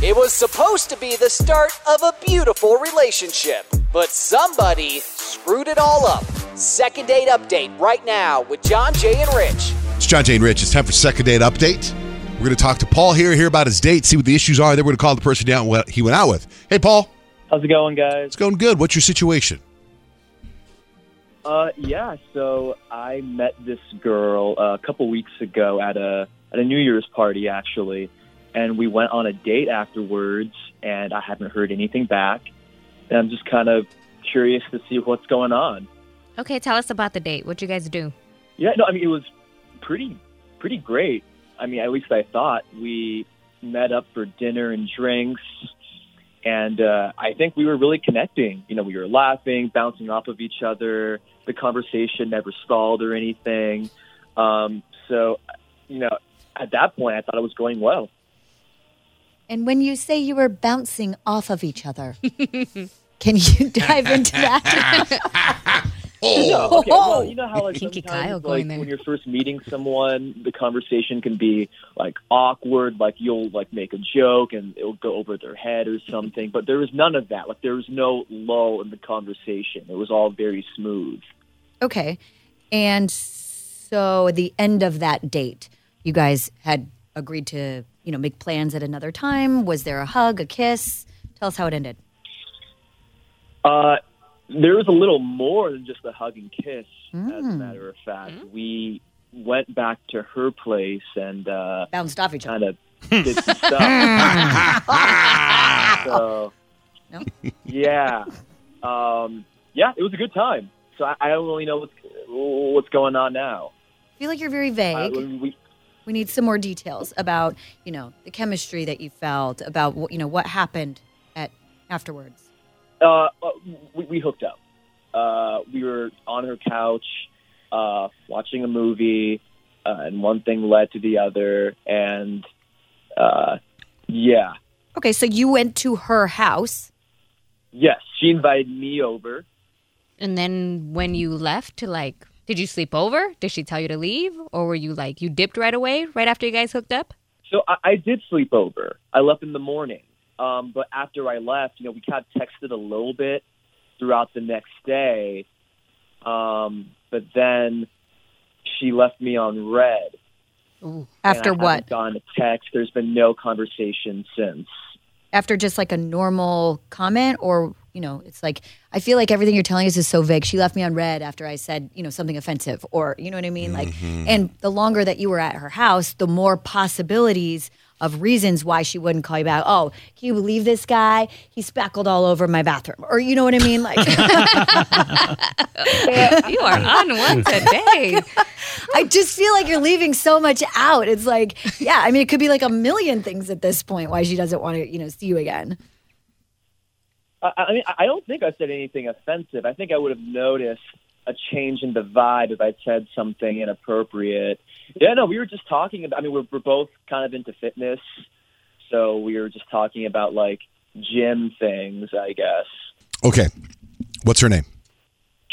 It was supposed to be the start of a beautiful relationship, but somebody screwed it all up. Second date update right now with John, Jay, and Rich. It's John Jay and Rich. It's time for second date update. We're going to talk to Paul here, hear about his date, see what the issues are. Then we're going to call the person down what he went out with. Hey, Paul. How's it going, guys? It's going good. What's your situation? Uh, yeah. So I met this girl uh, a couple weeks ago at a at a New Year's party, actually, and we went on a date afterwards. And I haven't heard anything back. And I'm just kind of curious to see what's going on. Okay, tell us about the date. What'd you guys do? Yeah. No, I mean it was pretty pretty great. I mean, at least I thought we met up for dinner and drinks. And uh, I think we were really connecting. You know, we were laughing, bouncing off of each other. The conversation never stalled or anything. Um, so, you know, at that point, I thought it was going well. And when you say you were bouncing off of each other, can you dive into that? Oh. No, okay. Well, you know how like Kinky sometimes, Kyle like there. when you're first meeting someone, the conversation can be like awkward. Like you'll like make a joke and it'll go over their head or something. But there was none of that. Like there was no lull in the conversation. It was all very smooth. okay. And so at the end of that date, you guys had agreed to, you know, make plans at another time. Was there a hug, a kiss? Tell us how it ended. Uh, there was a little more than just a hug and kiss. As a matter of fact, we went back to her place and uh, Bounced off each other. kind of did some stuff. so, No? yeah, um, yeah, it was a good time. So I, I don't really know what's what's going on now. I feel like you're very Uh, vague. we, we need some more details about, you know, the chemistry that you felt, about what, you know, what happened at afterwards. uh, uh, we, we hooked up. Uh, we were on her couch uh, watching a movie, uh, and one thing led to the other, and uh, yeah, Okay, so you went to her house. yes, she invited me over. And then when you left to like, did you sleep over? Did she tell you to leave? Or were you like, you dipped right away, right after you guys hooked up? So I, I did sleep over. I left in the morning. Um, but after I left, you know, we kind of texted a little bit throughout the next day. Um, but then she left me on red. and After I what? Gone a text. There's been no conversation since. After just like a normal comment, or, you know, it's like, I feel like everything you're telling us is so vague. She left me on red after I said, you know, something offensive, or, you know what I mean? Like, mm-hmm. and the longer that you were at her house, the more possibilities of reasons why she wouldn't call you back. Oh, can you believe this guy? He speckled all over my bathroom. Or, you know what I mean? Like, you are on one today. I just feel like you're leaving so much out. It's like, yeah, I mean, it could be like a million things at this point why she doesn't want to, you know, see you again. I, I mean, I don't think I said anything offensive. I think I would have noticed a change in the vibe if I said something inappropriate. Yeah, no, we were just talking about. I mean, we're, we're both kind of into fitness, so we were just talking about like gym things, I guess. Okay. What's her name?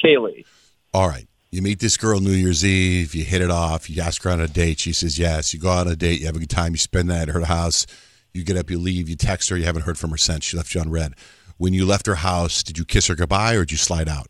Kaylee. All right. You meet this girl New Year's Eve, you hit it off, you ask her on a date, she says yes, you go on a date, you have a good time, you spend that at her house, you get up, you leave, you text her, you haven't heard from her since. She left you on red. When you left her house, did you kiss her goodbye or did you slide out?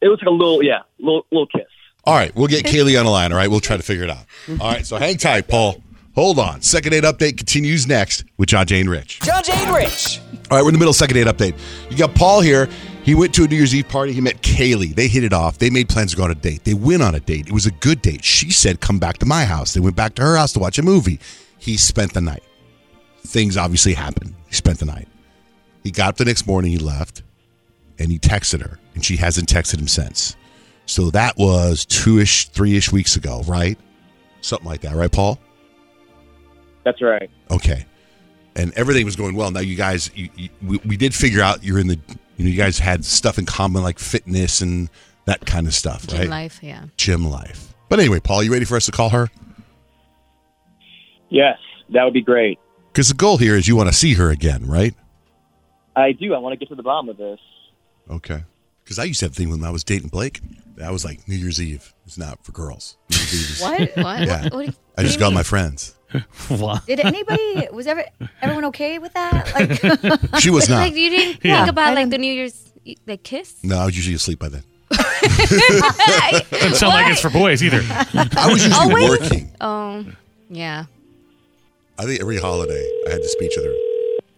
It was like a little, yeah, little little kiss. All right, we'll get Kaylee on the line, all right? We'll try to figure it out. All right, so hang tight, Paul. Hold on. Second date update continues next with John Jay and Rich. John, Jay and Rich. All right, we're in the middle of second date update. You got Paul here. He went to a New Year's Eve party. He met Kaylee. They hit it off. They made plans to go on a date. They went on a date. It was a good date. She said, come back to my house. They went back to her house to watch a movie. He spent the night. Things obviously happened. He spent the night. He got up the next morning, he left, and he texted her, and she hasn't texted him since. So that was two ish, three ish weeks ago, right? Something like that, right, Paul? That's right. Okay. and everything was going well. Now you guys, you, you, we, we did figure out you're in the, you know, you guys had stuff in common like fitness and that kind of stuff, Gym right? life, yeah. Gym life. But anyway, Paul, you ready for us to call her? Yes, that would be great. Because the goal here is you want to see her again, right? I do. I want to get to the bottom of this. Okay. Because I used to have a thing when I was dating Blake. That was like New Year's Eve. It's not for girls. New Year's Eve is- What? What? Yeah. What, what you- I just do you got mean? my friends. What? Did anybody was ever everyone okay with that? Like She was not. Like you didn't Yeah. think about like the New Year's like kiss? No, I was usually asleep by then. Doesn't sound like it's for boys either. I was usually oh, working. Oh, yeah. I think every holiday I had to speech with her.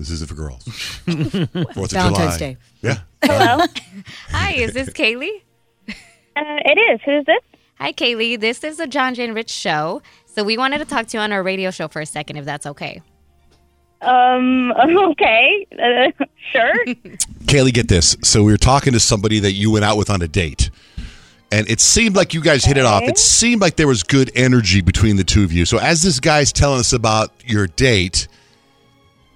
This isn't for girls. Fourth of Valentine's July. Day. Yeah. Hello. Hi, is this Kaylee? Uh, it is. Who's this? Hi, Kaylee. This is the John Jay and Rich show. So we wanted to talk to you on our radio show for a second, if that's okay. Um. Okay. Uh, sure. Kaylee, get this. So we were talking to somebody that you went out with on a date. And it seemed like you guys hit it off. It seemed like there was good energy between the two of you. So as this guy's telling us about your date,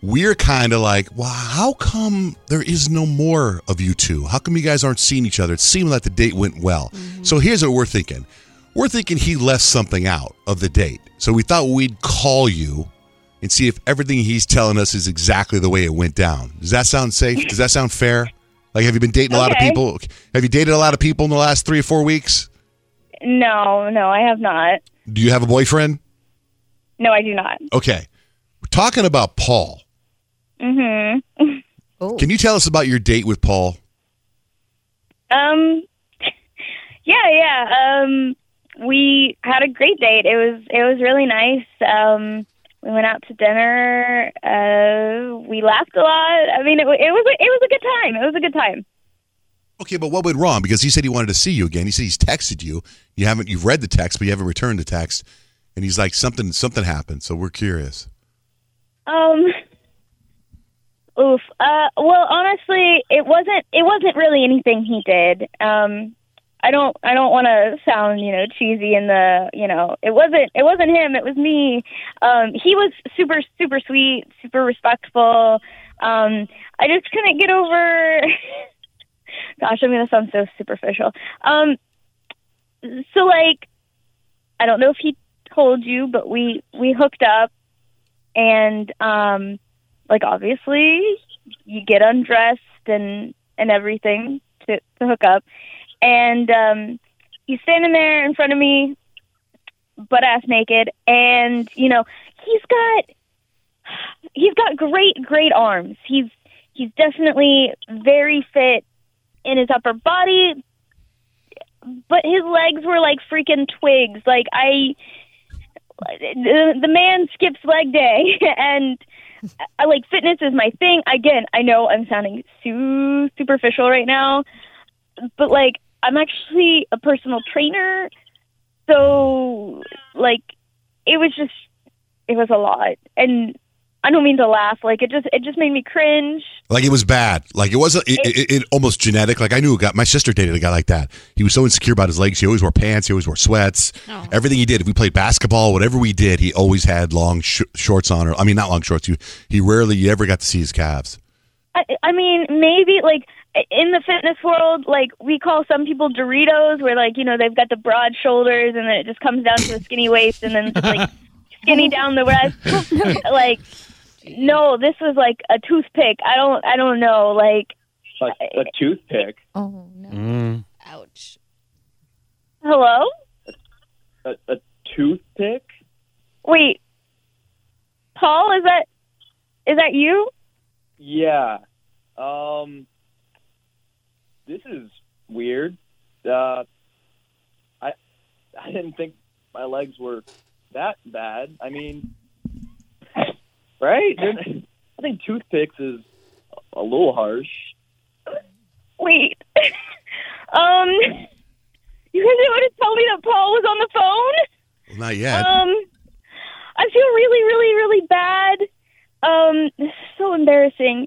we're kind of like, well, how come there is no more of you two? How come you guys aren't seeing each other? It seemed like the date went well. Mm-hmm. So here's what we're thinking. We're thinking he left something out of the date. So we thought we'd call you and see if everything he's telling us is exactly the way it went down. Does that sound safe? Does that sound fair? Like, have you been dating a lot of people? Have you dated a lot of people in the last three or four weeks? no, no, I have not. Do you have a boyfriend? No, I do not. Okay. We're talking about Paul. Mm-hmm. Oh. Can you tell us about your date with Paul? Um. Yeah, yeah. Um. We had a great date. It was it was really nice. Um. We went out to dinner. Uh. We laughed a lot. I mean, it, it was a, it was a good time. It was a good time. Okay, but what went wrong? Because he said he wanted to see you again. He said he's texted you. You haven't. You've read the text, but you haven't returned the text. And he's like, something, something happened. So we're curious. Um. Oof. Uh. Well, honestly, it wasn't. It wasn't really anything he did. Um. I don't. I don't want to sound, you know, cheesy in the. You know, it wasn't. It wasn't him. It was me. Um. He was super, super sweet, super respectful. Um. I just couldn't get over. Gosh, I'm gonna sound so superficial. Um. So like, I don't know if he told you, but we we hooked up and um like obviously you get undressed and and everything to to hook up. And um he's standing there in front of me butt ass naked. And you know he's got he's got great great arms. He's he's definitely very fit in his upper body but his legs were like freaking twigs. Like i the, the man skips leg day. And I like fitness is my thing. Again, I know I'm sounding su- superficial right now, but like I'm actually a personal trainer. So like it was just it was a lot. And I don't mean to laugh. Like it just it just made me cringe. Like it was bad. Like it wasn't. It, it, it almost genetic. Like I knew a guy. My sister dated a guy like that. He was so insecure about his legs. He always wore pants. He always wore sweats. Oh. Everything he did. If we played basketball, whatever we did, he always had long sh- shorts on. Or I mean, not long shorts. He, he rarely you ever got to see his calves. I, I mean, maybe like in the fitness world, like we call some people Doritos, where like you know they've got the broad shoulders and then it just comes down to a skinny waist and then just like skinny down the rest. like, no, this was like a toothpick. I don't, I don't know. Like, A, a toothpick. Oh no. Mm. Ouch. hello, A, a toothpick? wait, Paul, is that is that you? Yeah. Um. This is weird. Uh, I I didn't think my legs were that bad. I mean, right? I think toothpicks is a little harsh. Wait, um, you guys didn't want to tell me that Paul was on the phone? Well, not yet. Um, I feel really, really, really bad. Um, this is so embarrassing.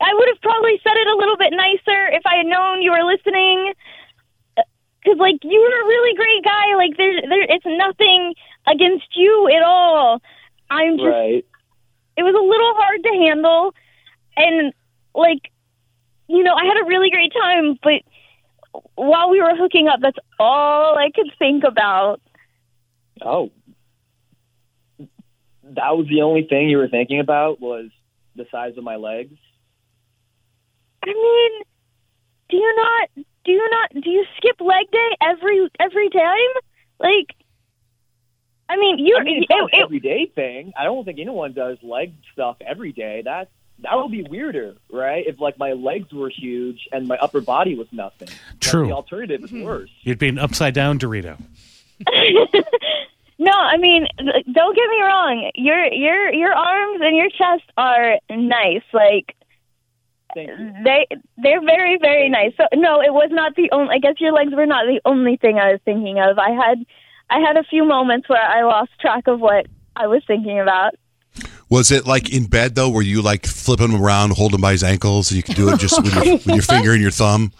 I would have probably said it a little bit nicer if I had known you were listening. Cause like you were a really great guy. Like there, there, it's nothing against you at all. I'm just, Right. It was a little hard to handle, and like, you know, I had a really great time, but while we were hooking up, that's all I could think about. Oh, that was the only thing you were thinking about was the size of my legs. I mean, do you not do you not do you skip leg day every every time? Like, I mean, you I mean, it's not it- an it- everyday thing. I don't think anyone does leg stuff every day. That that would be weirder, right? If like my legs were huge and my upper body was nothing. Like, True. the alternative is mm-hmm. worse. You'd be an upside down Dorito. no, I mean, don't get me wrong. Your your your arms and your chest are nice. Like they they're very very nice. So no, it was not the only. I guess your legs were not the only thing I was thinking of. I had I had a few moments where I lost track of what I was thinking about. Was it like in bed though, where you like flipping him around, hold him by his ankles, and you can do it just with your, with your finger and your thumb?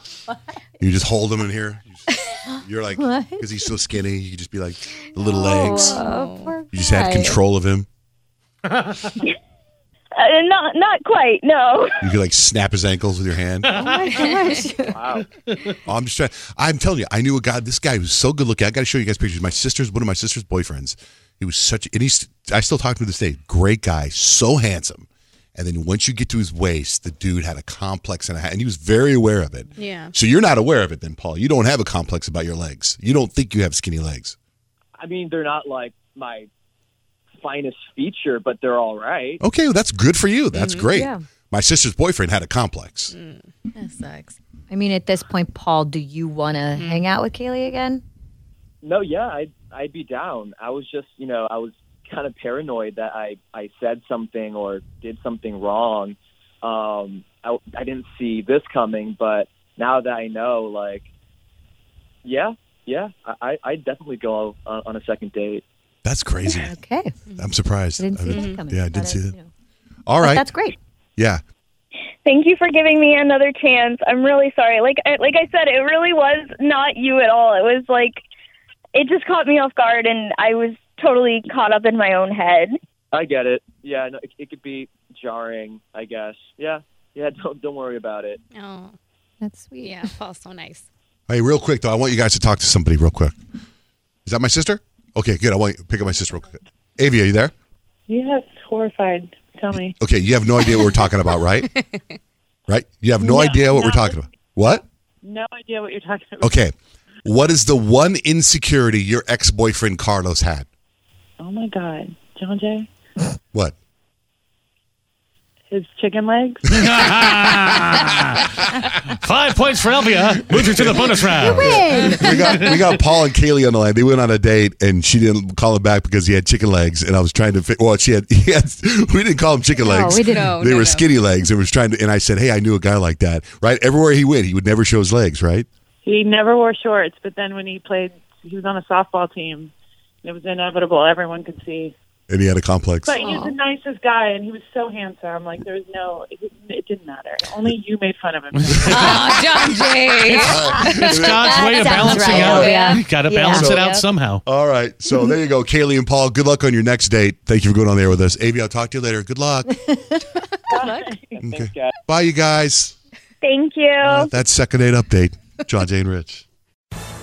You just hold him in here. You're like because he's so skinny. You just be like the little legs. Oh, You just had control of him. Uh, not not quite. No. You could like snap his ankles with your hand. Oh my gosh. Wow. Oh, I'm just trying. I'm telling you, I knew a guy. This guy was so good looking. I got to show you guys pictures. My sister's one of my sister's boyfriends. He was such, and he's. I still talk to him to this day. Great guy, so handsome. And then once you get to his waist, the dude had a complex and a, and he was very aware of it. Yeah. So you're not aware of it, then, Paul. You don't have a complex about your legs. You don't think you have skinny legs. I mean, they're not like my finest feature, but they're all right. Okay, well, that's good for you. That's mm-hmm. great. Yeah. My sister's boyfriend had a complex. Mm. That sucks. I mean, at this point, Paul, do you want to mm-hmm. hang out with Kaylee again? No, yeah, I'd I'd be down. I was just, you know, I was kind of paranoid that I I said something or did something wrong. Um, I I didn't see this coming, but now that I know, like, yeah, yeah, I I I'd definitely go on, on a second date. That's crazy. Okay. I'm surprised. I didn't see I that coming. Yeah, I didn't see I- that. you know. All But. That's great. Yeah. Thank you for giving me another chance. I'm really sorry. Like I- like I said, it really was not you at all. It was like it just caught me off guard, and I was totally caught up in my own head. I get it. Yeah, no, it, it could be jarring, I guess. Yeah, yeah. Don't don't worry about it. Oh, That's sweet. yeah. Paul's so nice. Hey, real quick though, I want you guys to talk to somebody real quick. Is that my sister? Okay, good. I want you to pick up my sister real quick. Avi, are you there? Yes, horrified. Tell me. Okay, you have no idea what we're talking about, right? right? You have no, idea what we're talking about. What? No idea what you're talking about. Okay. What is the one insecurity your ex-boyfriend Carlos had? Oh my God, John Jay, What? His chicken legs. Five points for Elvia. Moves her to the bonus round. we got we got Paul and Kaylee on the line. They went on a date, and she didn't call him back because he had chicken legs. And I was trying to fi- well, she had he had we didn't call him chicken No, legs. we didn't. No, they no, were no. skinny legs. And was trying to, and I said, hey, I knew a guy like that. Right, everywhere he went, he would never show his legs. Right. he never wore shorts, but then when he played, he was on a softball team. It was inevitable. Everyone could see. And he had a complex. But he was the nicest guy, and he was so handsome. Like there was no, it, didn't- it didn't matter. Only you made fun of him. Oh, John Jay. It's God's way of Sounds balancing right, out. Elvia. You got to Yeah. balance it out Yep. somehow. All right. So there you go, Kaylee and Paul. Good luck on your next date. Thank you for going on there with us. Avi, I'll talk to you later. Good luck. Thanks, guys. Bye, you guys. Thank you. Uh, that's second date update. John Jay and Rich.